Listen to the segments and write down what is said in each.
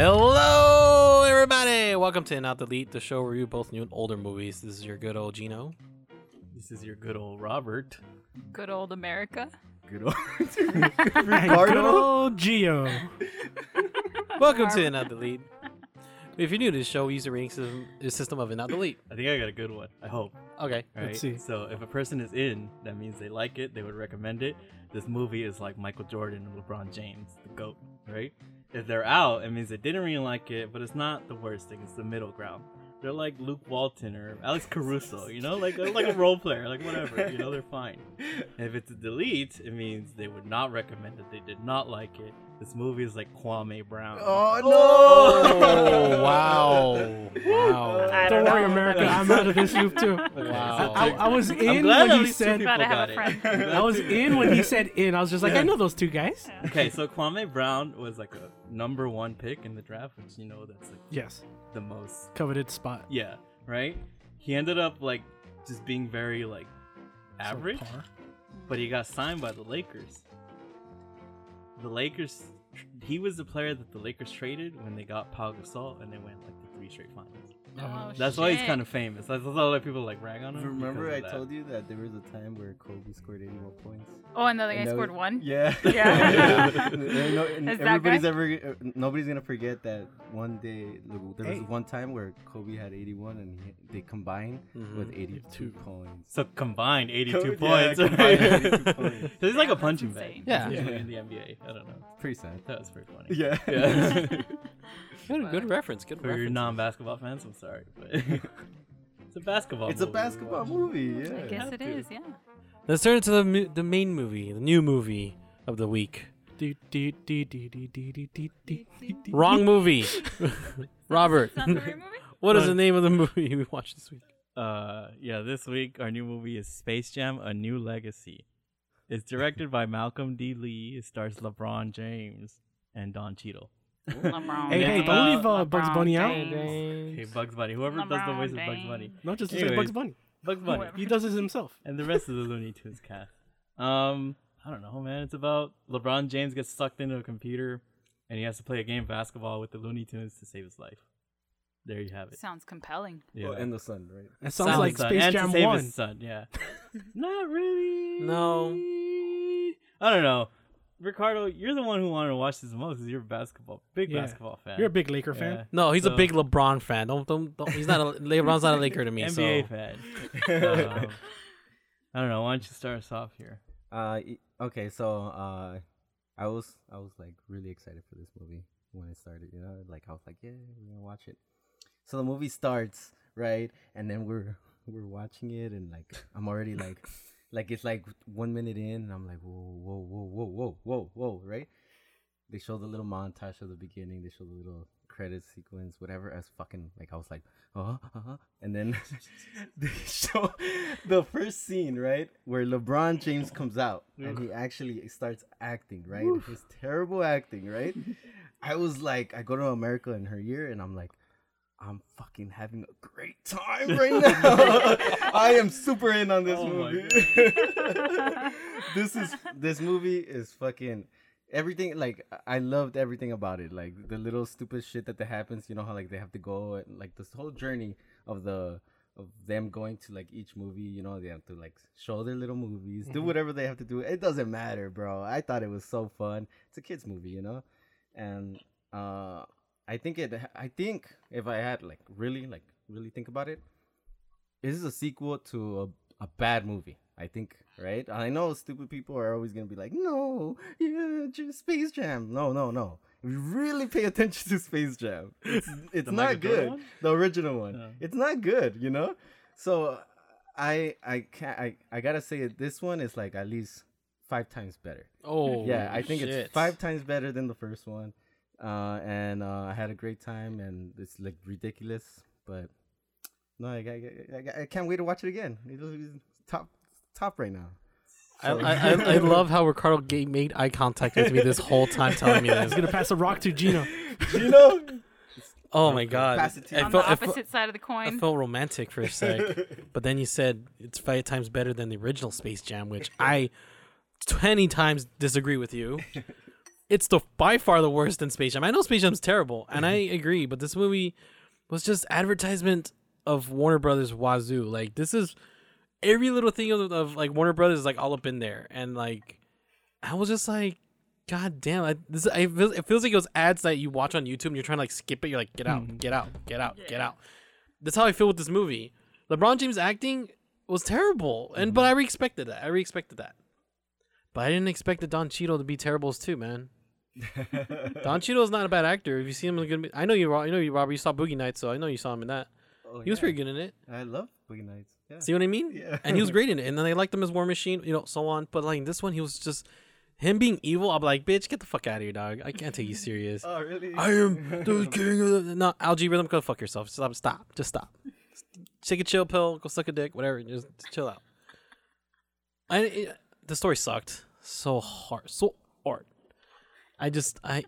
Hello, everybody! Welcome to Not Delete, the show where you both new and older movies. This is your good old Gino. This is your good old Robert. Good old America. Good old Ricardo. Good old Geo. Welcome to Not Delete. If you're new to this show, we use the rating system, the system of In Not Delete. I think I got a good one. I hope. Okay. Right? Let's see. So if a person is in, that means they like it. They would recommend it. This movie is like Michael Jordan and LeBron James, the goat, right? If they're out, it means they didn't really like it, but it's not the worst thing. It's the middle ground. They're like Luke Walton or Alex Caruso, you know, like like a role player, like whatever, you know, they're fine. And if it's a delete, it means they would not recommend it. They did not like it. This movie is like Kwame Brown. Oh, no! Oh, wow. Wow. Oh. I Don't don't worry. America. I'm out of this loop too. Wow. I, I was I'm in glad when he least two said. I got it. I'm glad I was in when he said in. I was just like, I know those two guys. Okay, so Kwame Brown was like a number one pick in the draft, which you know that's like Yes, the most. coveted spot. Yeah, right. He ended up like just being very like average, Subpar. but he got signed by the Lakers. The Lakers, he was the player that the Lakers traded when they got Pau Gasol, and they went like the three straight finals. Oh, That's why he's shit. kind of famous. That's why a lot of people like rag on him. Remember, I because of told you that there was a time where Kobe scored 81 points. Oh, and the other guy And that scored was- one. Yeah. Yeah. And no- and Is that everybody's guy? ever, uh, nobody's gonna forget that one day there Hey. was one time where Kobe had 81 and he, they combined Mhm. with 82 Two. points. So combined 82 Yeah, points. combined right? 82 points. So he's like a That's punching bag. insane. Yeah. Usually in the NBA. I don't know. Pretty sad. That was pretty funny. Yeah. Yeah. Good, good reference. Good For your non-basketball fans, I'm sorry, but it's a basketball. It's a basketball movie. Yeah. I guess it is, yeah. Let's turn it to the the main movie, the new movie of the week. Wrong movie. Robert, what is the name of the movie we watched this week? Uh, yeah, this week our new movie is Space Jam: A New Legacy. It's directed by Malcolm D. Lee. It stars LeBron James and Don Cheadle. LeBron Hey, hey, James. don't leave uh, Bugs LeBron Bunny out. James. Okay, Bugs Bunny. Whoever does the LeBron voice of Bugs Bunny. Not just to say Anyways. Bugs Bunny. Bugs Bunny. Whoever. He does it himself. and the rest of the Looney Tunes cast. Um, I don't know, man. It's about LeBron James gets sucked into a computer, and he has to play a game of basketball with the Looney Tunes to save his life. There you have it. Sounds compelling. Yeah. Well, and the sun, right? It sounds Sounds like His son. Space and Jam to save 1. his son. Yeah. Not really. No. I don't know. Ricardo, you're the one who wanted to watch this the most. 'cause You're a basketball, big Yeah. basketball fan. You're a big Laker Yeah. fan. No, he's So- a big LeBron fan. Don't, don't, don't he's not a LeBron's not a Laker to me. NBA so fan. Um, I don't know. Why don't you start us off here? Uh, y- okay, so uh, I was I was like really excited for this movie when it started. You know, like I was like, yeah, we're gonna watch it. So the movie starts right, and then we're we're watching it, and like I'm already like, like it's like one minute in, and I'm like, whoa, whoa, whoa, whoa, whoa, whoa, whoa, right? They show the little montage of the beginning. They show the little credit sequence, whatever. As fucking like I was like, uh huh, uh-huh. and then they show the first scene right where LeBron James comes out and he actually starts acting right. His terrible acting right. I was like, I go to America in her year, and I'm like. I'm fucking having a great time right now. I am super in on this Oh movie. this is this movie is fucking everything like I- loved everything about it. Like the little stupid shit that that happens, you know how like they have to go and like this whole journey of the of them going to like each movie, you know, they have to like show their little movies, do whatever they have to do. It doesn't matter, bro. I thought it was so fun. It's a kids movie, you know? And uh I think it I think if I had like really like really think about it, this is a sequel to a, a bad movie. I think, right? I know stupid people are always gonna be like, no, yeah, just Space Jam. No, no, no. If you really pay attention to Space Jam, it's, it's not good. one? The original one, Yeah. it's not good. You know. So, I I can't I, I gotta say. This one is like at least five times better. oh yeah, I think shit. it's five times better than the first one. Uh, and uh, I had a great time, and it's like ridiculous, but no, I, I, I, I can't wait to watch it again. It's top top right now. I, I, I, I love how Ricardo ga- made eye contact with me this whole time telling me He's this. gonna pass the rock to Gino. Gino. Oh my god! Pass it to I you. On felt, the I felt, opposite side of the coin. I felt romantic for a sec, but then you said it's five times better than the original Space Jam, which I twenty times disagree with you. it's the by far the worst in Space Jam. I know Space Jam's terrible, and I mm-hmm. agree, but this movie was just advertisement of Warner Brothers Wazoo. Like this is every little thing of, of like Warner Brothers is like all up in there, and like I was just like, God damn! I, this I feel, it feels like it was ads that you watch on YouTube and you're trying to like skip it. You're like, get out, mm-hmm. get out, get out, get out. That's how I feel with this movie. LeBron James acting was terrible, and but mm-hmm. I re-expected that. I re-expected that. But I didn't expect the Don Cheadle to be terrible too, man. Don Cheadle is not a bad actor. If you see him in a good, I know you. I know you, Robert. You saw Boogie Nights, so I know you saw him in that. Oh, He was yeah. pretty good in it. I love Boogie Nights. Yeah. See what I mean? Yeah. And he was great in it. And then they liked him as War Machine, you know, so on. But like this one, he was just him being evil. I'm like, bitch, get the fuck out of here, dog. I can't take you serious. Oh really? I am the king of the no Al-G Rhythm. Go fuck yourself. Stop. Stop. Just stop. Take a chill pill. Go suck a dick. Whatever. Just chill out. I it, the story sucked so hard. So hard. I just I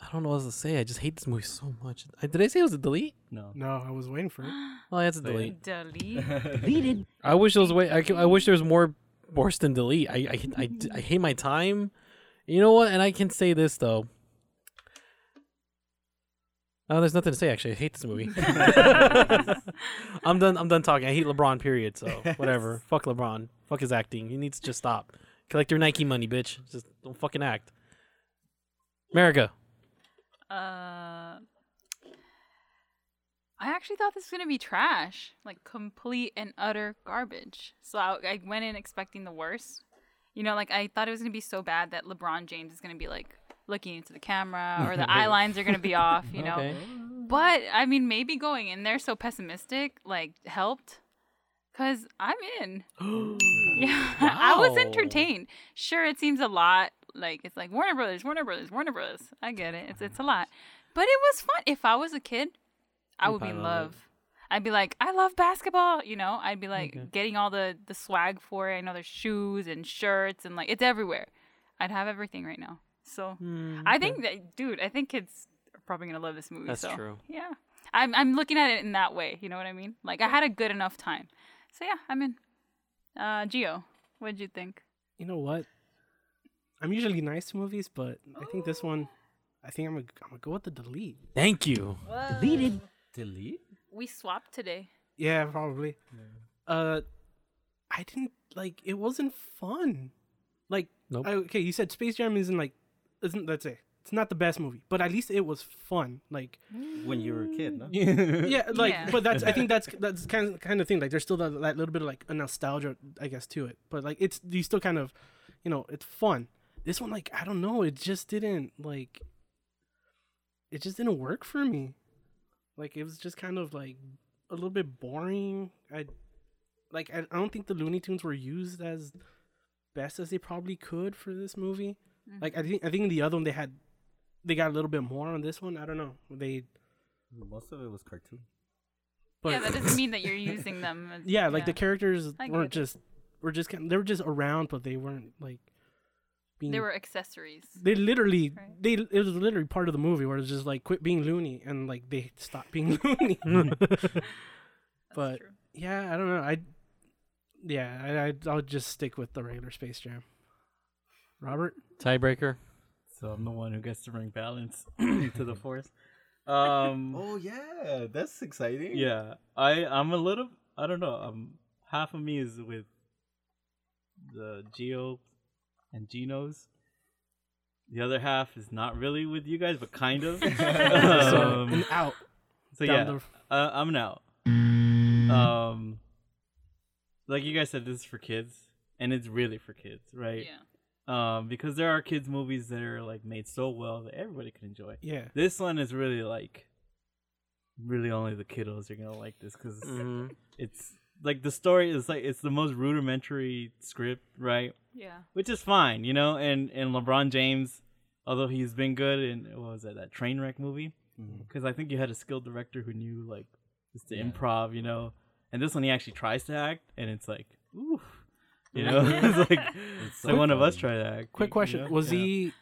I don't know what else to say. I just hate this movie so much. I, did I say it was a delete? No. No, I was waiting for it. Oh, yeah, it's a yeah. delete. Delete. I wish there was way. I, c- I wish there was more worse than delete. I, I I I hate my time. You know what? And I can say this though. Oh, there's nothing to say. Actually, I hate this movie. I'm done. I'm done talking. I hate LeBron. Period. So whatever. Fuck LeBron. Fuck his acting. He needs to just stop. Collect your Nike money, bitch. Just don't fucking act. America. Uh, I actually thought this was gonna be trash, like complete and utter garbage. So I, I went in expecting the worst. You know, like I thought it was gonna be so bad that LeBron James is gonna be like looking into the camera, or the eye lines are gonna be off. You know, Okay. but I mean, maybe going in there so pessimistic like helped, cause I'm in. Yeah, I was entertained. Sure, it seems a lot. Like it's like Warner Brothers, Warner Brothers, Warner Brothers. I get it. It's it's a lot, but it was fun. If I was a kid, I You'd be in love it. I'd be like, I love basketball. You know, I'd be like Okay. getting all the the swag for it. I know there's shoes and shirts and like it's everywhere. I'd have everything right now. So I think that, dude. I think kids are probably gonna love this movie. That's so, true. Yeah, I'm I'm looking at it in that way. You know what I mean? Like I had a good enough time. So yeah, I'm in. Uh, Gio, what'd you think? You know what? I'm usually nice to movies, but I think this one, I think I'm gonna, I'm gonna go with the delete. Thank you. Deleted. Delete? We swapped today. Yeah, probably. Uh, I didn't like. It wasn't fun. Like, Nope. I- okay, you said Space Jam isn't like, isn't let's say it's not the best movie, but at least it was fun. Like, When you were a kid, no? yeah, like, Yeah. but that's I think that's that's kind of kind of thing. Like, there's still that, that little bit of like a nostalgia, I guess, to it. But like, it's you still kind of, you know, it's fun. This one, like, I don't know, it just didn't like. It just didn't work for me. Like, it was just kind of like a little bit boring. I like I, I don't think the Looney Tunes were used as best as they probably could for this movie. Like I mm-hmm. think I think in the other one they had they got a little bit more on this one. I don't know. They Most of it was cartoon. but yeah, that doesn't mean that you're using them. as- yeah, like the characters weren't it. just were just kind they were just around, but they weren't like being. They were accessories. They literally Right. they it was literally part of the movie where it's just like quit being loony and like they stopped being loony. But true. yeah, I don't know. I yeah, I, I I'll just stick with the regular Space Jam. Robert, Tiebreaker. So I'm the one who gets to bring balance to the force. Um, Oh yeah, that's exciting. yeah, I I'm a little I don't know. Um, half of me is with the Geo and Genos. The other half is not really with you guys, but kind of. so um, an out. so down yeah, the- uh, I'm an out. Um, like you guys said, this is for kids, and it's really for kids, right? Yeah. Um, because there are kids movies that are like made so well that everybody can enjoy. Yeah. This one is really like, really only the kiddos are gonna like this because Mhm. it's like the story is like it's the most rudimentary script, right? Yeah. Which is fine, you know. And and LeBron James, although he's been good in what was that that train wreck movie? Mm-hmm. Because I think you had a skilled director who knew like just the Yeah. improv, you know. And this one he actually tries to act, and it's like, ooh, you know, it's like it's like so one of us fun. try to act. Quick you question: know? Was Yeah. he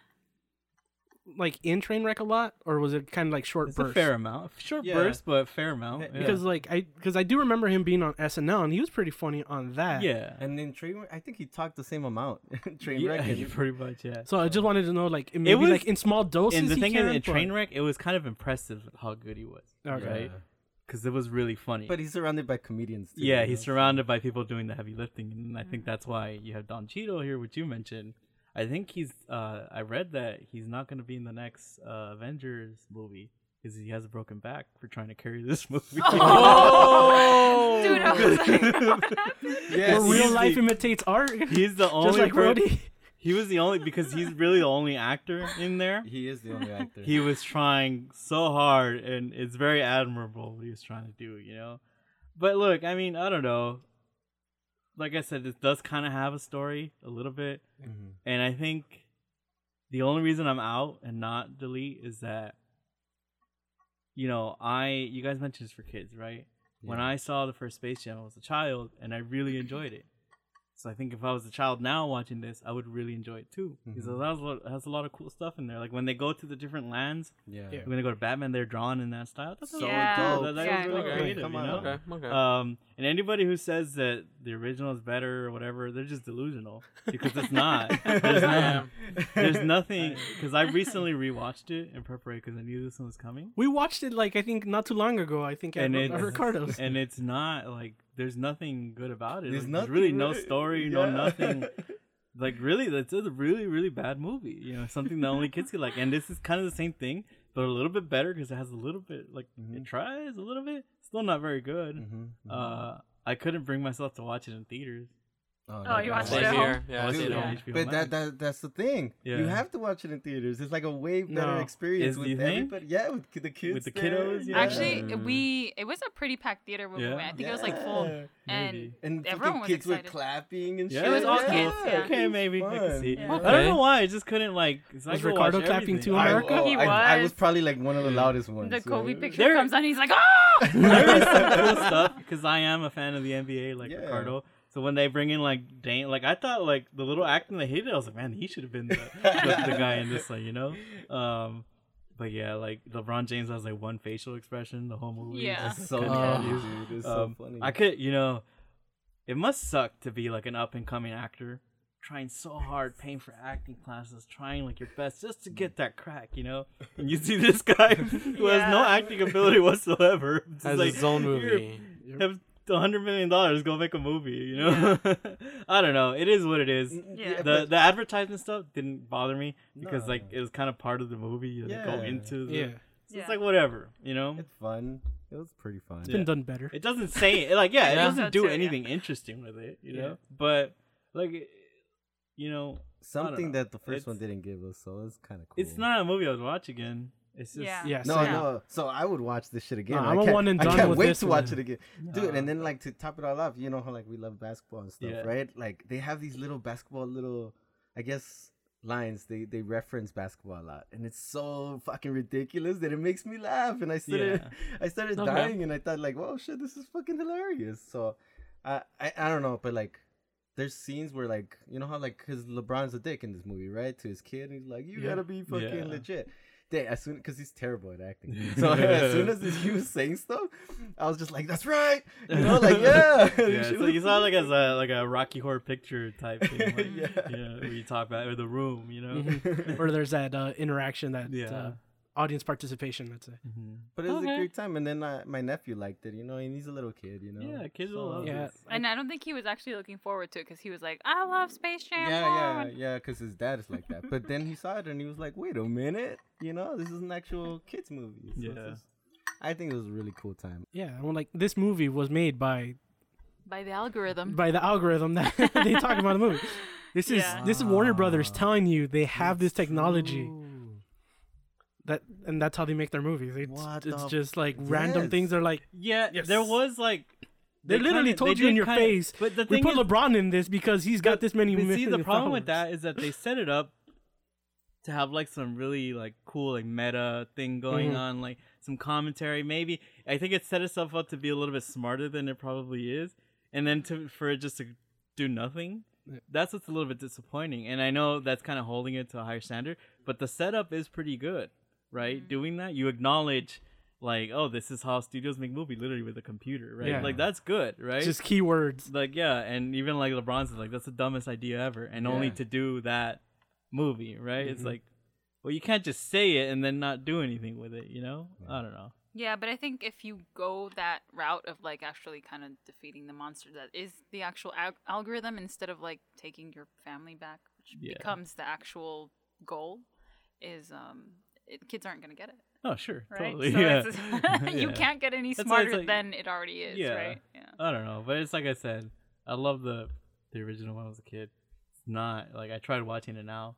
like in Trainwreck a lot, or was it kind of like short It's bursts? a fair amount, short Yeah. burst, but fair amount. Yeah, Yeah. Because like I because I do remember him being on SNL and he was pretty funny on that. yeah, And in Trainwreck, I think he talked the same amount. Trainwreck. yeah, and- pretty much, yeah. So I just wanted to know like maybe was- like in small doses. and the thing can, is, in but- Trainwreck, it was kind of impressive how good he was, Okay. right? Because it was really funny. But he's surrounded by comedians. Too, yeah, he's know? surrounded by people doing the heavy lifting, and I think that's why you have Don Cheadle here, which you mentioned. I think he's. Uh, I read that he's not going to be in the next uh, Avengers movie because he has a broken back for trying to carry this movie. Oh! Dude, I was like, what? Yes, Where real he's life the- imitates art. He's the only just like per- Rhodey. He was the only because he's really the only actor in there. He is the only actor. He was trying so hard, and it's very admirable what he was trying to do. You know, but look, I mean, I don't know. Like I said, this does kind of have a story a little bit, Mhm. and I think the only reason I'm out and not delete is that you know I you guys mentioned this for kids, right? When I saw the first Space Jam, I was a child, and I really enjoyed it. So I think if I was a child now watching this, I would really enjoy it too because Mhm. it has a, lot, has a lot of cool stuff in there. Like when they go to the different lands, Yeah. Yeah. when they go to Batman, they're drawn in that style. That's So Yeah. dope. That, that Yeah. was really Okay. creative, Come you on. know? Okay. Okay. Um, and anybody who says that the original is better or whatever, they're just delusional because it's not. There's, no, there's nothing. Because I recently rewatched it in preparation because I knew this one was coming, We watched it like I think not too long ago. I think And Ro- it's- Ricardo's. and it's not like there's nothing good about it. There's Like, nothing really no story, no nothing. Like really, that's a really really bad movie. You know, something that only kids could like. And this is kind of the same thing, but a little bit better because it has a little bit like it Mhm. tries a little bit. Still not very good. Mhm, mhm. Uh, I couldn't bring myself to watch it in theaters. Oh, you God. watched Same it at here. home? Yeah, I Dude, see it yeah. on HBO But that, that that's the thing. Yeah. You have to watch it in theaters. It's like a way better No. experience Is- with you think? everybody. Yeah, with the kids. With the there. kiddos, yeah. Actually, Mm. we it was a pretty packed theater when we Yeah. went. I think it was like full, Yeah. and Maybe. And Everyone was kids were clapping and Yeah, shit. It was all yeah. kids, yeah. Okay, maybe I can see. Yeah. I don't know why. I just couldn't like. 'cause I Was could Ricardo clapping everything. too, I, America? oh, He I, I was. was probably like one of the loudest ones. the Kobe picture There- comes on. He's like, ah! there is some cool stuff because I am a fan of the NBA, like Ricardo. So when they bring in like Dame, like I thought like the little acting they hated, I was like, man, he should have been the, the, the guy in this one, you know. Um, but yeah, like LeBron James has like one facial expression the whole movie. Yeah. It's so Kinda funny, dude. It's Um, so funny. I could, you know, it must suck to be like an up and coming actor, trying so hard, paying for acting classes, trying like your best just to get that crack, you know. And you see this guy who has no acting ability whatsoever, just Has like his own "Here, movie. Have a hundred million dollars, go make a movie. You know, I don't know. It is what it is. Mm, yeah. The but- the advertisement stuff didn't bother me because No. like it was kind of part of the movie. You know, they go into the, yeah, so Yeah. it's like whatever, you know. it's fun. It was pretty fun. it's Yeah. been done better. It doesn't say it like yeah, it Yeah. doesn't So do yeah. anything interesting with it, you Yeah. know. But like, you know, Something know. that the first one didn't give us, so it's kind of cool. it's not a movie I would watch again. It's just Yeah. Yeah, No, same. no. So I would watch this shit again. No, I I'm a can't, one and I done can't with wait this to watch one. it again, dude. No. And then like to top it all off, you know how like we love basketball and stuff, Yeah. right? Like they have these little basketball little, I guess lines. They they reference basketball a lot, and it's so fucking ridiculous that it makes me laugh. And I started Yeah. I started Okay. dying, and I thought like, whoa, shit, this is fucking hilarious. So I I, I don't know, but like. There's scenes where like you know how like because LeBron's a dick in this movie, right? To his kid, and he's like, "You Yeah. gotta be fucking Yeah. legit." They, as soon because he's terrible at acting, so as soon as he was saying stuff, I was just like, "That's right," you know, like yeah. yeah, She so was- you saw like as a like a Rocky Horror Picture type thing, like, Yeah. you know, where you talk about or the room, you know. Mhm. or there's that uh, interaction, that Yeah. uh, audience participation. Let's say. Mhm. but it was Okay. a great time, and then uh, my nephew liked it, you know, and he's a little kid, you know. Yeah, kids will love Yeah. this. And I don't think he was actually looking forward to it because he was like, I love Space Jam. Yeah, yeah, yeah, because his dad is like that. But then he saw it and he was like, "Wait a minute, you know, this is an actual kids movie." So Yeah. this- I think it was a really cool time. Yeah, I mean, like this movie was made by By the algorithm. by the algorithm that they talk about in the movie. This is this is Warner Brothers Ah, telling you they have this technology True. That, and that's how they make their movies. It's, What it's the just like random Yes. things. Are like Yeah, Yes. there was like they, literally kinda- told they you in your kinda- face. But the thing We put is, LeBron in this because he's got But- this many. But see, the million problem with that is that they set it up to have like some really like cool like meta thing going Mhm. on, like some commentary. Maybe I think it set itself up to be a little bit smarter than it probably is, and then to for it just to do nothing. that's what's a little bit disappointing. And I know that's kind of holding it to a higher standard, but the setup is pretty good, right? Mm-hmm. Doing that, you acknowledge, like, oh, this is how studios make movie, literally with a computer, right? Yeah. Like that's good, right? Just keywords. like yeah, and even like LeBron's is like that's the dumbest idea ever, and only to do that movie, right? It's Mhm. like, well, you can't just say it and then not do anything with it, you know? I don't know. Yeah, but I think if you go that route of like actually kind of defeating the monster that is the actual al- algorithm instead of like taking your family back, which Yeah. becomes the actual goal, is um it, kids aren't gonna get it, Oh sure, right? totally, So yeah. you Yeah. can't get any That's smarter like- than it already is, Yeah. right? Yeah. I don't know, but it's like I said, I love the the original when I was a kid. It's not like I tried watching it now.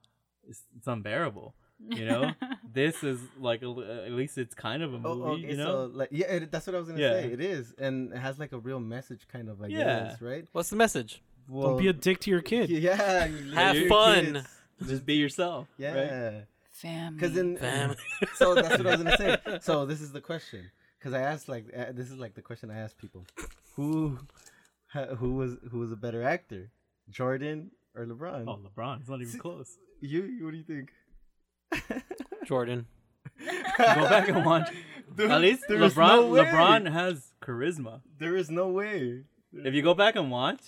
It's, it's unbearable. You know, this is like a, at least it's kind of a oh, oh, movie. Oh, okay, you know, so like yeah, it, that's what I was gonna Yeah. say. It is, and it has like a real message, kind of. I Yeah. guess, right? What's the message? Well, Don't be a dick to your kid. Yeah, Have fun. kids- just be yourself. Yeah. right? Yeah, Family. because then Fam. so that's what I was gonna say. So this is the question, because I asked like uh, this is like the question I asked people, who, who was who was a better actor, Jordan or LeBron? Oh, LeBron, it's not even See- close. You, you what do you think? Jordan. Go back and watch. There- At least LeBron. no. LeBron has charisma. There is no way. If you go back and watch,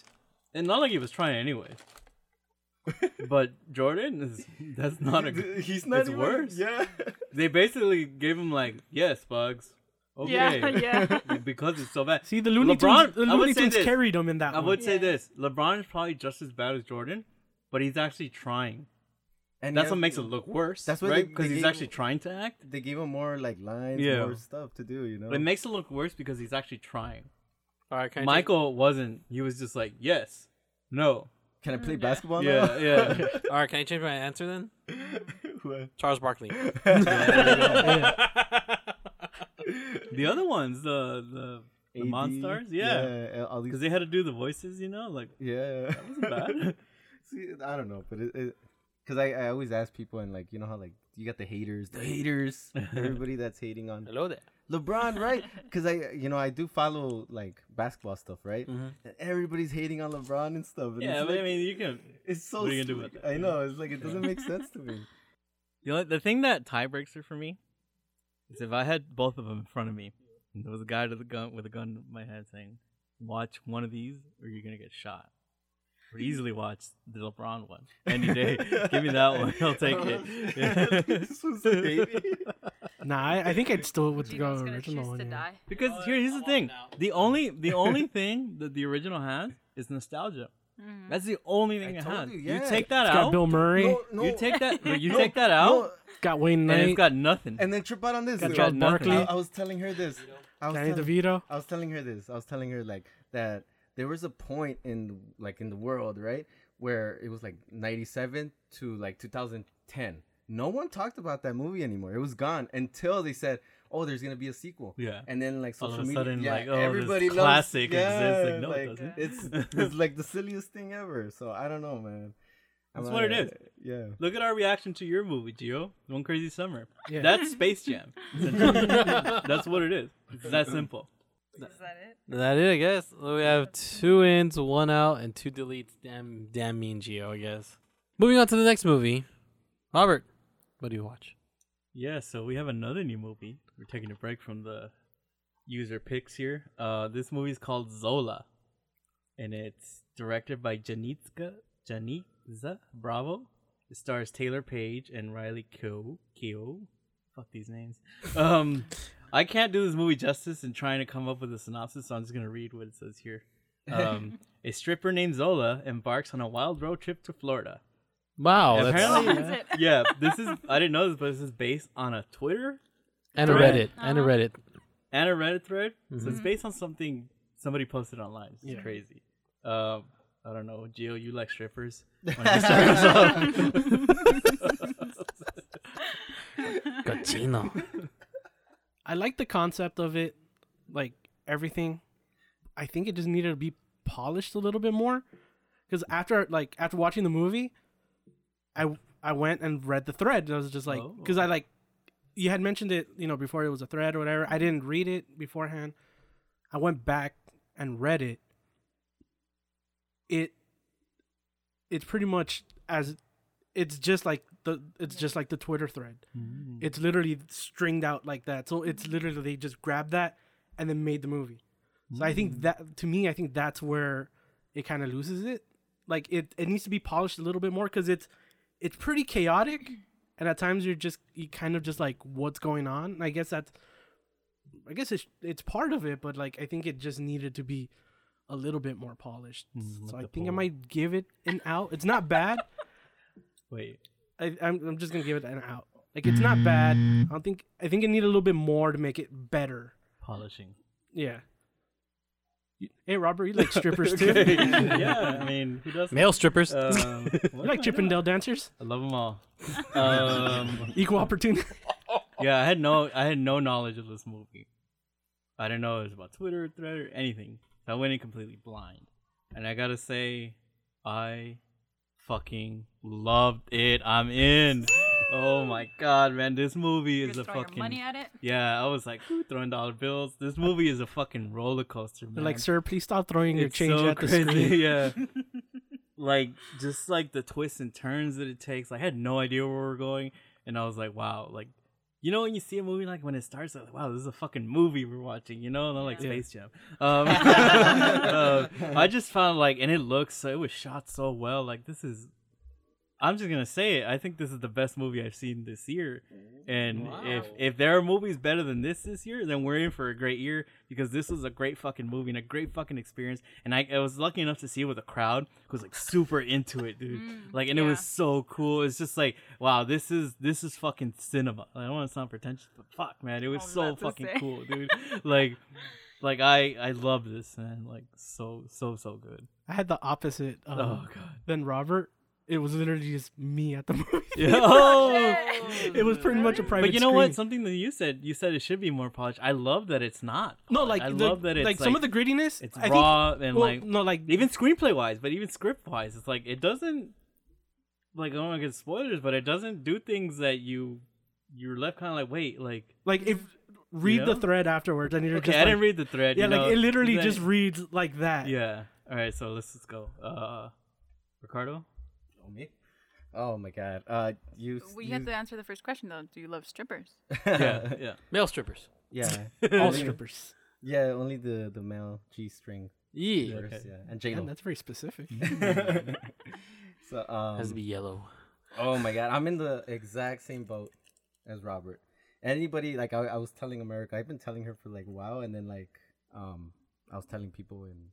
and not like he was trying anyway. But Jordan is that's not a. He's not it's even, worse. Yeah. They basically gave him like, yes, Bugs. Okay. Yeah, yeah. because it's so bad. See, the Looney LeBron- Tunes, the Looney Tunes this. carried him in that I one. would say Yeah. this: LeBron is probably just as bad as Jordan, but he's actually trying. And That's he what makes it look worse. That's what right because he's gave- actually trying to act. They gave him more like lines, Yeah. more stuff to do. You know. It makes it look worse because he's actually trying. All right, can I Michael wasn't. He was just like, yes, no, Can I play mm, Yeah. basketball yeah, now? yeah. Change, all right, can I change my answer then? What? Charles Barkley. the other ones, the the, the AD, Monstars, yeah, yeah, these because they had to do the voices, you know, like Yeah. That wasn't bad. See, I don't know, but it, because I, I always ask people and like you know how like you got the haters, the haters, everybody that's hating on Hello there. LeBron, right? Because I you know I do follow like basketball stuff, right? Mhm. And everybody's hating on LeBron and stuff. And yeah, but like, I mean, you can. it's so. what are you gonna do about that? I know it's like it doesn't make sense to me. You know, the thing that tie breaks it for me is if I had both of them in front of me, and there was a guy with a gun with a gun in my hand saying, "Watch one of these, or you're gonna get shot." Would easily watch the LeBron one any day. Give me that one, I'll take it. This was a baby. Nah, I, I think I'd still would go original one. to yeah. die. Because here, here's the thing: the only the only thing that the original has is nostalgia. Mhm. That's the only thing I it has. you, You take that It's got out. Bill Murray. No, no. You take that. You No, take that no, out, got Wayne and Knight. it's got nothing. And then trip out on this. got got Charles nothing. Barkley. I, I was telling her this. I was Danny telling- DeVito. I was telling her this. I was telling her like that there was a point in like in the world, right, where it was like 97 to like 2010. No one talked about that movie anymore. It was gone until they said, "Oh, there's going to be a sequel." yeah. And then like All social of a media, sudden, yeah, like, oh, this everybody loves, classic yeah, exists. Like, no, it like, doesn't. It's it's like the silliest thing ever. So I don't know, man. I'm That's what it is. Yeah. Look at our reaction to your movie, Gio. One Crazy Summer. Yeah. That's Space Jam. That's what it is. It's that simple. Is that it? That it, I guess. So we have two ins, one out, and two deletes. Damn, damn mean Geo, I guess. Moving on to the next movie. Robert, what do you watch? Yeah, so we have another new movie. We're taking a break from the user picks here. Uh, this movie is called Zola, and it's directed by Janitska Janicza Bravo. It stars Taylour Paige and Riley Keough. Keough. Fuck these names. Um, I can't do this movie justice in trying to come up with a synopsis, so I'm just gonna read what it says here. Um, a stripper named Zola embarks on a wild road trip to Florida. Wow, Yeah, that's apparently- Oh, it. Yeah, this is I didn't know this, but this is based on a Twitter and a Correct. Reddit, and a Uh-huh. Reddit. and a Reddit thread. So Mm-hmm. it's based on something somebody posted online. It's Yeah. crazy. Um, I don't know, Gio, you like strippers? Why don't you start us off? Cochino. I like the concept of it, like everything. I think it just needed to be polished a little bit more. Because after like after watching the movie, I I went and read the thread. And I was just like, Oh. because I like, you had mentioned it, you know, before it was a thread or whatever. I didn't read it beforehand. I went back and read it. It it's pretty much as it's just like the it's just like the Twitter thread. Mm. It's literally stringed out like that. So it's literally they just grabbed that and then made the movie. So I think that to me, I think that's where it kind of loses it. Like it, it needs to be polished a little bit more because it's it's pretty chaotic, and at times you're just you kind of just like what's going on. And I guess that's I guess it's it's part of it, but like I think it just needed to be a little bit more polished. Mm, so I think I might give it an out. It's not bad. Wait. I, I'm I'm just gonna give it an out. Like it's not bad. I don't think I think it needed a little bit more to make it better. Polishing. Yeah. You- Hey Robert, you like strippers too? Yeah, I mean, who doesn't? Male strippers. Um, You like Chippendale dancers? I love them all. Um, Equal opportunity. yeah, I had no, I had no knowledge of this movie. I didn't know it was about Twitter, or thread, or anything. So I went in completely blind, and I gotta say, I fucking loved it. I'm in. Oh my god, man, this movie You're is a gonna throw your fucking. money at it. Yeah, I was like "Ooh, throwing dollar bills. This movie is a fucking roller coaster, man. They're like, sir, please stop throwing your change so at the screen. yeah. like just like the twists and turns that it takes. I had no idea where we were going, and I was like, wow, like you know when you see a movie like when it starts, like, wow, this is a fucking movie we're watching. You know, not like Yeah. Space Jam. Um, uh, I just found like, and it looks so. It was shot so well. Like this is. I'm just gonna say it. I think this is the best movie I've seen this year, and if if there are movies better than this this year, then we're in for a great year because this was a great fucking movie and a great fucking experience. And I, I was lucky enough to see it with a crowd who was like super into it, dude. Mm, like, and it was so cool. It's just like, wow, this is this is fucking cinema. I don't want to sound pretentious, but fuck, man, it was so fucking cool, dude. like, like I I love this man. Like so so so good. I had the opposite um, oh god. than Robert. It was literally just me at the movie. Yeah. Oh. it was pretty much a private. But you know screen. what? Something that you said, you said it should be more polished. I love that it's not. No, like I the, love that it's like, some of the grittiness. it's I think- raw and well, like no, like even screenplay wise, but even script wise, it's like it doesn't like I don't want to get spoilers, but it doesn't do things that you you're left kind of like wait like like if read know? the thread afterwards and you're okay, just I like, didn't read the thread. yeah, you like know, it literally then- just reads like that. yeah. All right, so let's just go. Uh, Ricardo. Oh, me? Oh my god. Uh, you. Well, you have to answer the first question though. Do you love strippers? Yeah, yeah. Male strippers. yeah. All Only- strippers. Yeah, only the the male G string. Yeah. Okay. Yeah, and J Lo. that's very specific. so um. Has to be yellow. Oh my god, I'm in the exact same boat as Robert. Anybody like I, I was telling America, I've been telling her for like a while, and then like um I was telling people and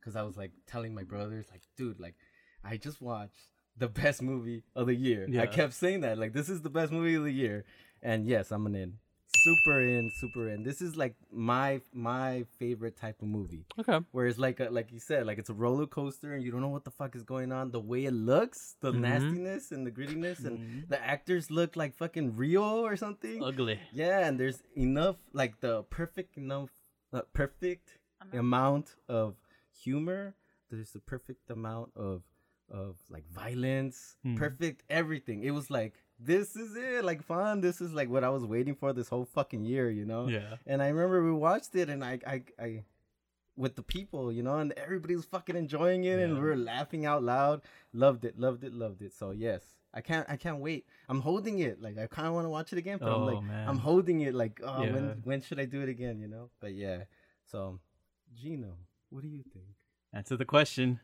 because I was like telling my brothers like, dude, like I just watched the best movie of the year. Yeah. I kept saying that like this is the best movie of the year, and yes, I'm an in, super in, super in. This is like my my favorite type of movie Okay. where it's like a, like you said, like it's a roller coaster and you don't know what the fuck is going on. The way it looks, the Mhm. nastiness and the grittiness, and Mhm. the actors look like fucking real or something. Ugly. Yeah, and there's enough, like the perfect enough, uh, perfect Amount. amount of humor. There's the perfect amount of of like violence, Hmm. perfect everything. It was like this is it, like fun. This is like what I was waiting for this whole fucking year, you know. Yeah. And I remember we watched it, and I, I, I, with the people, you know, and everybody was fucking enjoying it, and Yeah. we were laughing out loud. Loved it, loved it, loved it. So yes, I can't, I can't wait. I'm holding it. Like I kind of want to watch it again, but I'm Oh, like, man. I'm holding it. Like, oh, Yeah. when, when should I do it again? You know. But yeah. So, Gino, what do you think? Answer the question.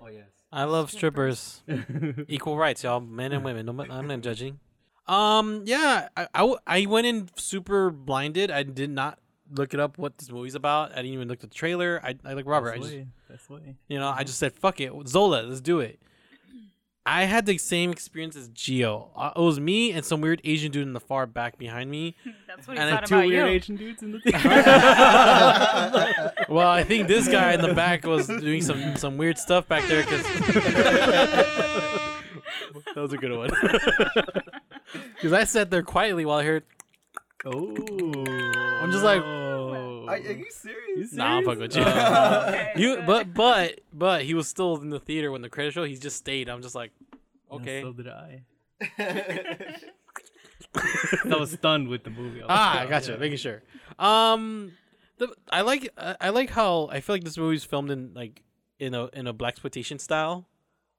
Oh yes. I love strippers. Equal rights, y'all, men and women. No, I'm not judging. Um, yeah, I I went in super blinded. I did not look it up what this movie's about. I didn't even look at the trailer. I, I like Robert. I just, way. you know, I just said, fuck it, Zola, let's do it. I had the same experience as Geo. Uh, it was me and some weird Asian dude in the far back behind me. That's what he And thought Two about weird you. Asian dudes in the theater. Well, I think this guy in the back was doing some some weird stuff back there because that was a good one. Because I sat there quietly while I heard. oh. I'm just like-. Are, are you serious? Nah, I'm fucking with you. Okay, you, but but but he was still in the theater when the credit show. He just stayed. I'm just like, Yeah, okay. so did I. I was stunned with the movie. I was ah, like, I gotcha. yeah. Making sure. Um, the I like I I like how I feel like this movie's filmed in like in a in a blaxploitation style.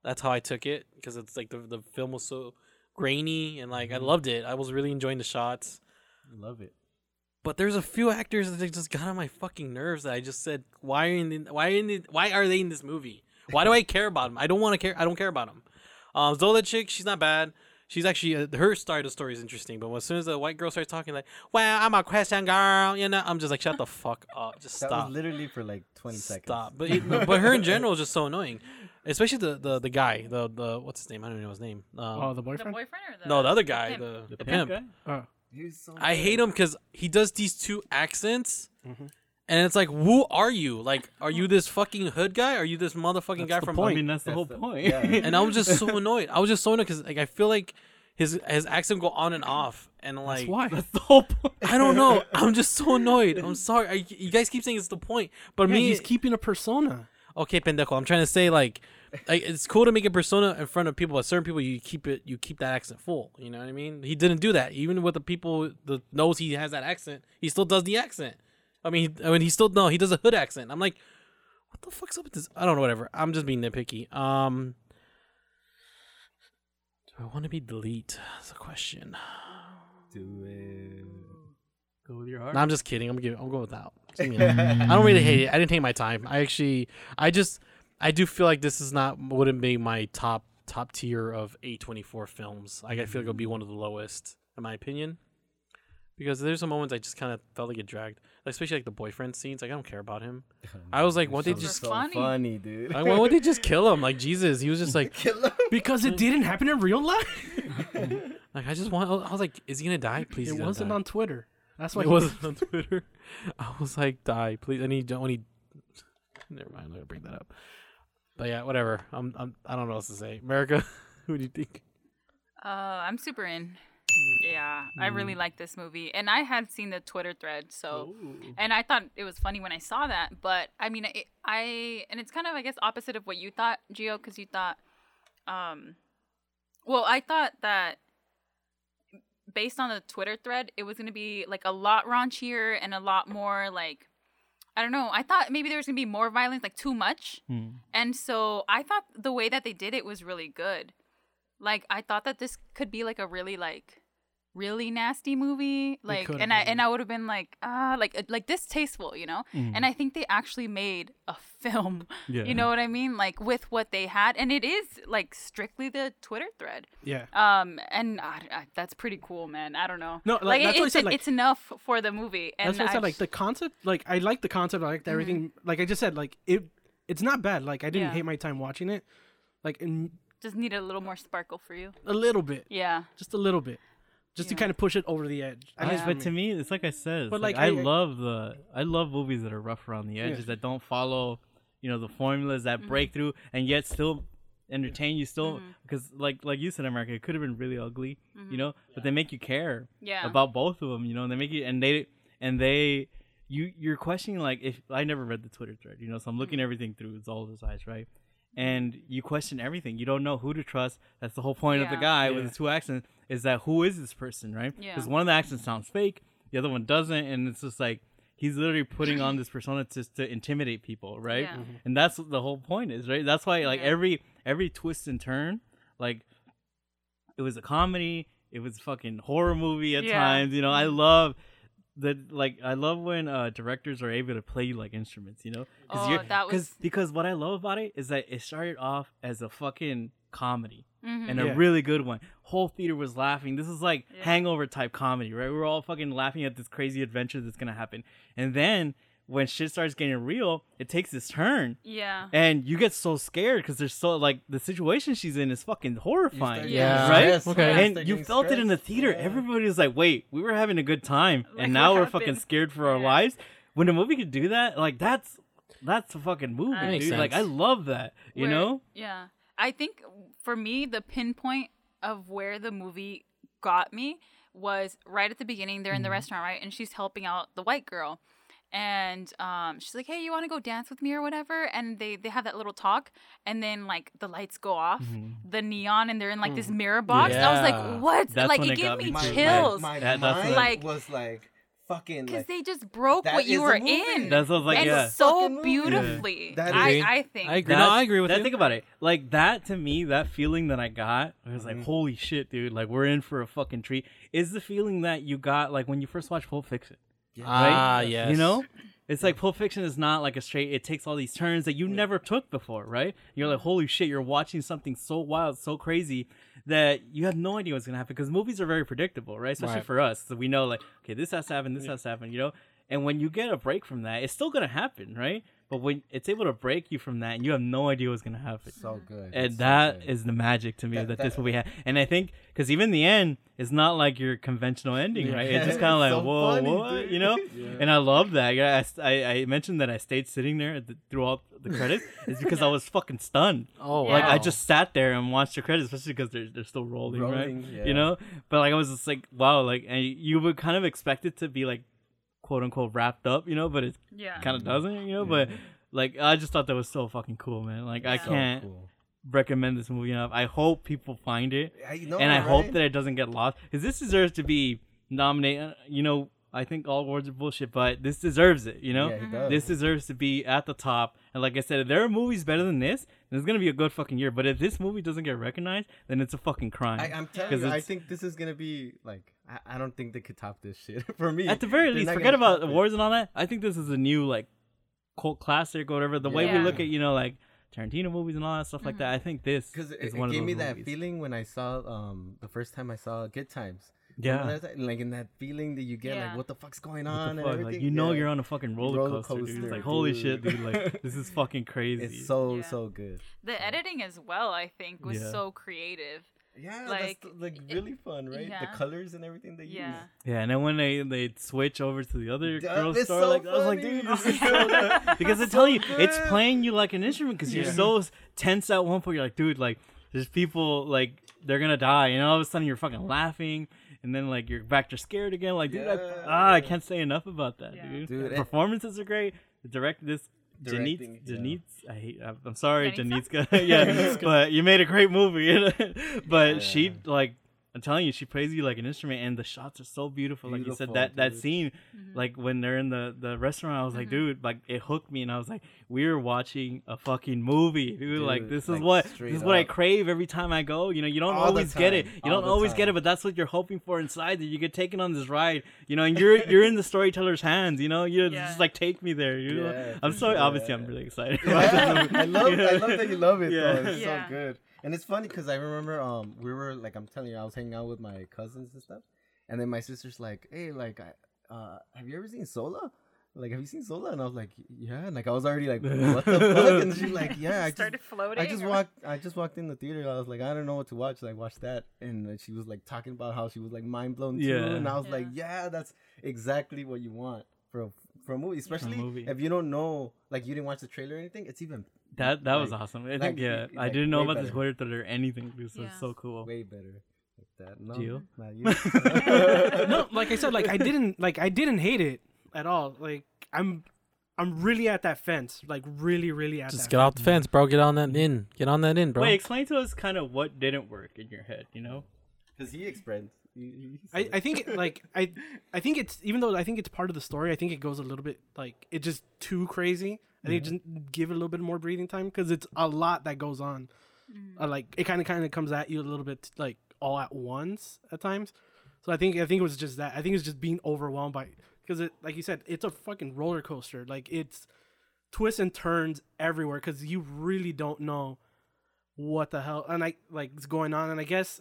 That's how I took it because it's like the the film was so grainy and like I Mm-hmm. loved it. I was really enjoying the shots. Love it. But there's a few actors that just got on my fucking nerves that I just said, why are in the, why in the, why are they in this movie? Why do I care about them? I don't want to care. I don't care about them. Um, Zola chick, she's not bad. She's actually uh, her side of the story is interesting. But as soon as the white girl starts talking like, "Well, I'm a question girl," you know, I'm just like, shut the fuck up. Just That stop. was literally for like 20 seconds. Stop. But it, but her in general is just so annoying, especially the the, the guy, the the what's his name? I don't even know his name. Um, Oh, the boyfriend. The boyfriend. boyfriend or the no, the other guy, pimp? the, the, The pimp. pimp? Oh. He's so I hate him because he does these two accents, Mhm. And it's like, who are you? Like, are you this fucking hood guy? Are you this motherfucking That's guy from? point. I mean, that's the That's whole the- point. yeah. And I was just so annoyed. I was just so annoyed because like I feel like his his accent go on and off, and like That's why. that's the whole point. I don't know. I'm just so annoyed. I'm sorry. I, you guys keep saying it's the point, but Yeah, me, he's keeping a persona. okay, pendejo. I'm trying to say like, like it's cool to make a persona in front of people, but certain people you keep it, you keep that accent full. You know what I mean? He didn't do that. Even with the people that knows he has that accent, he still does the accent. I mean, he, I mean, he still no, he does a hood accent. I'm like, what the fuck's up with this? I don't know. Whatever. I'm just being nitpicky. Um, do I want to be delete? That's a question. Do it. Go with your heart. No, I'm just kidding. I'm giving. I'm going with that. Just give me that. I don't really hate it. I didn't take my time. I actually, I just, I do feel like this is not wouldn't be my top top tier of A24 films. Like I feel like it'll be one of the lowest in my opinion. Because there's some moments I just kind of felt like it dragged, especially like the boyfriend scenes. Like I don't care about him. I was like, what they That just, so funny. funny, dude. like, why would they just kill him? Like Jesus, he was just like, Kill him. Because it didn't happen in real life. like I just want. I was like, is he gonna die? Please, it he's wasn't die. on Twitter. That's why it he- wasn't on Twitter. I was like, die, please. And he don't. When he, never mind. I'm gonna bring that up. But yeah, whatever. I'm. I'm. I don't know what else to say. America, who do you think? Uh, I'm super in. Mm. Yeah, I really like this movie, and I had seen the Twitter thread, so Ooh. and I thought it was funny when I saw that. But I mean, it, I and it's kind of I guess opposite of what you thought, Gio, because you thought, um, well, I thought that based on the Twitter thread, it was gonna be like a lot raunchier and a lot more like. I don't know. I thought maybe there was gonna be more violence, like too much. Hmm. And so I thought the way that they did it was really good. Like I thought that this could be like a really like really nasty movie. Like and I and I would have been like, ah, like uh, like distasteful, you know? And I think they actually made a film. Yeah. You know what I mean? Like with what they had and it is like strictly the Twitter thread. yeah. Um and I, I, that's pretty cool, man. I don't know. No, like, it- that's why I said, like- it's enough for the movie. And That's what I said. I've- Like the concept, like I like the concept. I liked everything. Like I just said, like it. It's not bad. Like I didn't Yeah. hate my time watching it. Like in just need a little more sparkle for you. a little bit, Yeah. just a little bit, just to kind of push it over the edge. I- least for but me. to me, it's like I said. But, like, like, I, I- I- love the I love movies that are rough around the edges that don't follow, you know, the formulas that break through and yet still entertain you. Still, because like like you said, America, it could have been really ugly, you know, but they make you care Yeah. about both of them, you know, and they make you and they and they you you're questioning like if I never read the Twitter thread, you know, so I'm looking everything through Zola's eyes, right? And you question everything. You don't know who to trust. That's the whole point of the Yeah. guy with the two accents is that who is this person, right? Yeah. Because one of the accents sounds fake, the other one doesn't, and it's just like he's literally putting on this persona just to intimidate people, right? Yeah. Mhm. And that's what the whole point is, right? That's why like Yeah. every every twist and turn, like it was a comedy, it was a fucking horror movie at Yeah. times. You know, I love that. Like I love when uh directors are able to play like instruments. You know, Oh, you're- that was- cause, because what I love about it is that it started off as a fucking comedy Mhm. and Yeah. a really good one. Whole theater was laughing. This is like Yeah. hangover type comedy, right? We were all fucking laughing at this crazy adventure that's gonna happen. And then when shit starts getting real, it takes this turn. Yeah. And you get so scared because there's so like the situation she's in is fucking horrifying. Yeah. Right? Okay. And you felt it in the theater. Everybody was like, "Wait, we were having a good time, Like, and now we're fucking scared for our Yeah. lives." When a movie could do that, like that's that's a fucking movie, That makes dude. Like I love that. You Where- know? Yeah. I think for me, the pinpoint of where the movie got me was right at the beginning. They're in the Mm-hmm. restaurant, right? And she's helping out the white girl. And um, she's like, "Hey, you want to go dance with me or whatever?" And they they have that little talk, and then like the lights go off, the neon, and they're in like this mirror box. I was like, "What?" Mm. That's like it it gave me me my, chills. My, my That- mind Like- was like, fucking Because like, they just broke what you were in. That's what I was like, and yeah. so Fucking movie. beautifully. That I, is- I think. I agree. No, I agree with that, you. Think about it. Like that to me, that feeling that I got, I was Mm-hmm. like, holy shit, dude! Like we're in for a fucking treat. Is the feeling that you got like when you first watched Pulp Fiction? Ah, right? yes. You know, it's like Pulp Fiction is not like a straight. It takes all these turns that you never took before, right? You're like, holy shit! You're watching something so wild, so crazy that you have no idea what's gonna happen because movies are very predictable, right? Especially Right. for us, so we know like, okay, this has to happen, this has to happen, you know. And when you get a break from that, it's still gonna happen, right? But when it's able to break you from that, and you have no idea what's gonna happen so good. and It's so good. is the magic to me that, That- this that- movie had. And I think because even the end is not like your conventional ending, right? It's just kind of like So whoa, funny, what, dude. you know? And I love that. I, I, I mentioned that I stayed sitting there at the, throughout the credits. It's because I was fucking stunned. Oh, Yeah. Like I just sat there and watched the credits, especially because they're they're still rolling, Rolling, right? yeah. You know. But like I was just like, wow, like and you would kind of expect it to be like, quote unquote, wrapped up, you know, but it yeah. kind of mm-hmm. doesn't, you know. But like I just thought that was so fucking cool, man. Like I Yeah. So can't cool. recommend this movie enough. I hope people find it, I know, and I hope that it doesn't get lost. Because this deserves to be nominated. Uh, you know, I think all awards are bullshit, but this deserves it. You know, Yeah, he mm-hmm. does. this deserves to be at the top. And like I said, if there are movies better than this, then it's gonna be a good fucking year. But if this movie doesn't get recognized, then it's a fucking crime. I, I'm telling you, I think this is gonna be like I, I don't think they could top this shit for me. At the very least, forget about top it. awards and all that. I think this is a new like cult classic or whatever. The way we look at you know like Tarantino movies and all that stuff like that. I think this because is it, one it of gave those me that movies. feeling when I saw um the first time I saw Good Times. Yeah. Remember like in that feeling that you get, Yeah. like what the fuck's going What the on and fuck? Like everything. you know Yeah. you're on a fucking roller, Roller coaster, dude. It's like holy dude. shit, dude. Like this is fucking crazy. It's so Yeah. so good. The editing as well, I think, was Yeah. so creative. Yeah, Like, that's like really fun, right? yeah. The colors and everything they Yeah. use. yeah, and then when they they switch over to the other Duh, girl's it's store, so like I was like, dude, this is so because they tell you it's playing you like an instrument because you're so tense at one point. You're like, dude, like there's people like they're gonna die, and all of a sudden you're fucking laughing. And then like you're back to scared again. Like dude, I, ah, I can't say enough about that, Yeah. dude. Dude, The performances are great. The direct this Janitz, Directing, yeah. I hate. I'm I'm sorry, Janicza? Yeah, but you made a great movie. but Yeah. she like, I'm telling you, she plays you like an instrument, and the shots are so beautiful. Like you said, Beautiful, that that dude. scene, mm-hmm. like when they're in the the restaurant, I was like, mm-hmm. dude, like it hooked me, and I was like, we're watching a fucking movie, dude. like Dude, this is like, what this is what I crave every time I go. You know, you don't All always get it. You all don't the always get it, but that's what you're hoping for inside. That you get taken on this ride, you know, and you're you're in the storyteller's hands. You know, you Yeah. just like take me there. You know, Yeah, I'm for so sure. obviously I'm really excited. Yeah, I love I love that you love it Yeah. though. It's Yeah. so good. And it's funny because I remember um we were like I'm telling you I was hanging out with my cousins and stuff, and then my sister's like, hey, like I uh have you ever seen Zola? Like have you seen Zola? And I was like, yeah. And like I was already like, what the fuck? And she's like, yeah. I just Started floating. I just or- walked. I just walked in the theater. I was like, I don't know what to watch. So I watched that, and she was like talking about how she was like mind blown too. Yeah. And I was Yeah. like, yeah, that's exactly what you want for a, for a movie, especially movie. if you don't know, like you didn't watch the trailer or anything. It's even That that was awesome. I like, think yeah, y- I like, didn't know about this better. Twitter thread or anything. This was so cool. way better. Like that. No, Gio? not you. no, like I said, like I didn't like I didn't hate it at all. Like I'm I'm really at that fence. Like really, really at Just that get off the fence, bro. Get on that in. Get on that in, bro. Wait, explain to us kind of what didn't work in your head. You know? Because he expressed. he- he I, said I it. think like I I think it's even though I think it's part of the story, I think it goes a little bit like it's just too crazy. I think just give it a little bit more breathing time because it's a lot that goes on. Uh, like it kind of kind of comes at you a little bit like all at once at times. So I think I think it was just that. I think it's just being overwhelmed by because it like you said it's a fucking roller coaster. Like it's twists and turns everywhere because you really don't know what the hell and I like is going on. And I guess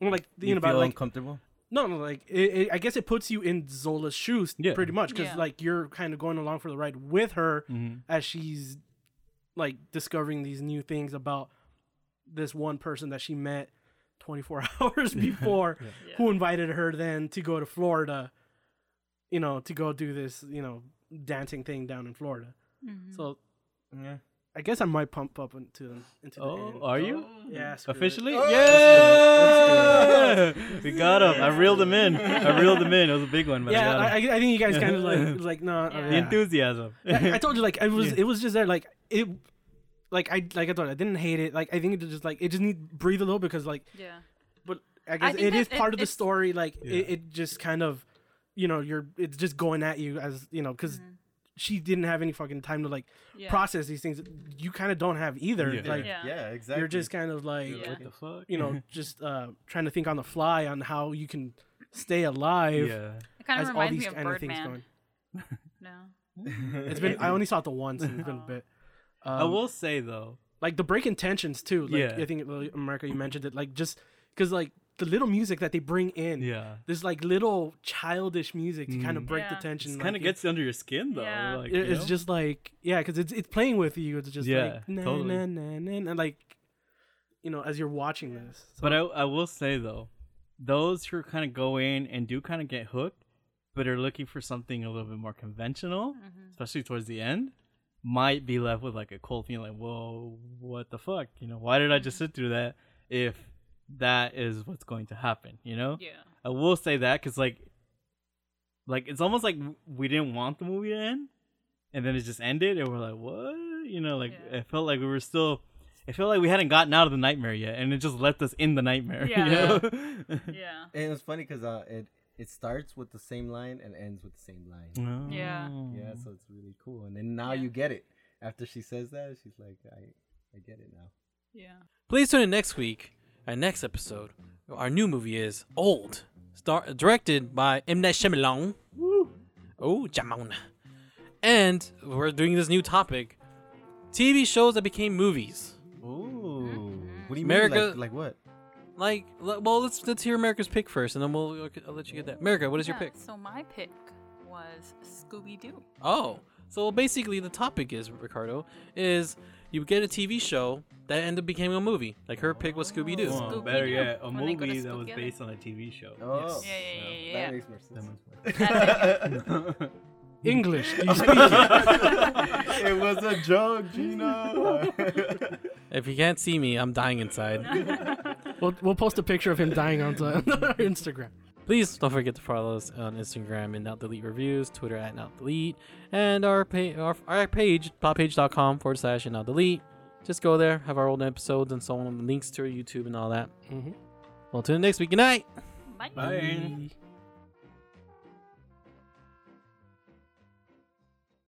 like you you know about feel like uncomfortable. No, no, like it, it, I guess it puts you in Zola's shoes, Yeah. pretty much, because Yeah. like you're kind of going along for the ride with her Mm-hmm. as she's like discovering these new things about this one person that she met 24 hours before, Yeah. who invited her then to go to Florida, you know, to go do this, you know, dancing thing down in Florida. Mhm. So Yeah. I guess I might pump up into into the Oh, end. are you yeah, screw it. officially? Oh, yeah, we got him. I reeled him in. I reeled him in. It was a big one, but Yeah, I got I. I think you guys kind of like like no, uh, Yeah. the enthusiasm. I, I told you like it was Yeah. it was just there like it like I like I thought I didn't hate it like I think it just like it just need breathe a little because like yeah. but I guess think it is that it- part of the story like Yeah. it, it just kind of you know you're it's just going at you as you know because Mhm. She didn't have any fucking time to like Yeah. process these things. You kind of don't have either. Yeah. Like Yeah. yeah, exactly. you're just kind of like Yeah. What the fuck? you know just uh trying to think on the fly on how you can stay alive yeah. It kind as of all reminds these me of kind of things Birdman. going. No. It's been I only saw it the once and it's been a Oh. bit. I Um, will say though, like the break intentions too. Like Yeah. I think America you mentioned it. Like just because like the little music that they bring in. yeah, This like little childish music to kind of Mm. break Yeah. the tension. it like, kind of it- gets under your skin though. Yeah. Like, it- you it's know? just like yeah, because it's it's playing with you. It's just Yeah, like na, totally. na, na, na, and like you know as you're watching this. So, But I, I will say though, those who kind of go in and do kind of get hooked, but are looking for something a little bit more conventional, Mhm. especially towards the end, might be left with like a cold feeling, like, whoa, what the fuck? You know, why did I just sit through that if that is what's going to happen? You know, Yeah. I will say that because like, like it's almost like we didn't want the movie to end, and then it just ended, and we're like, what? You know, like Yeah. it felt like we were still. It felt like we hadn't gotten out of the nightmare yet, and it just left us in the nightmare. Yeah. You know? Yeah. and it's funny because uh, it it starts with the same line and ends with the same line. Yeah. Yeah, so it's really cool. And then now Yeah. you get it. After she says that, she's like, I I get it now. Yeah. Please tune in next week. Our next episode. Our new movie is Old, star directed by M Night Shyamalan. Oh, Jamon. And we're doing this new topic: TV shows that became movies. Ooh. What do you America- mean? Like, like what? Like, well, let's let's hear America's pick first, and then we'll I'll let you get that. America, what is your pick? So my pick was Scooby Doo. Oh, so basically the topic is Ricardo is you get a TV show that ended up becoming a movie. Like her pick was Scooby Doo. Oh. Better yet, a when they go to movie that was based on a TV show. Oh, Yeah, yeah, yeah, yeah, that makes more That sense. much better. English. Do you speak? it was a joke, Gino. If you can't see me, I'm dying inside. we'll we'll post a picture of him dying onto our Instagram. Please don't forget to follow us on Instagram and Not Delete Reviews, Twitter at Not Delete, and our, pa- our, our page, podpage.com forward slash and Not Delete. Just go there, have our old episodes and so on, links to our YouTube and all that. Mm-hmm. Well, tune in next week. Good night. Bye. Bye.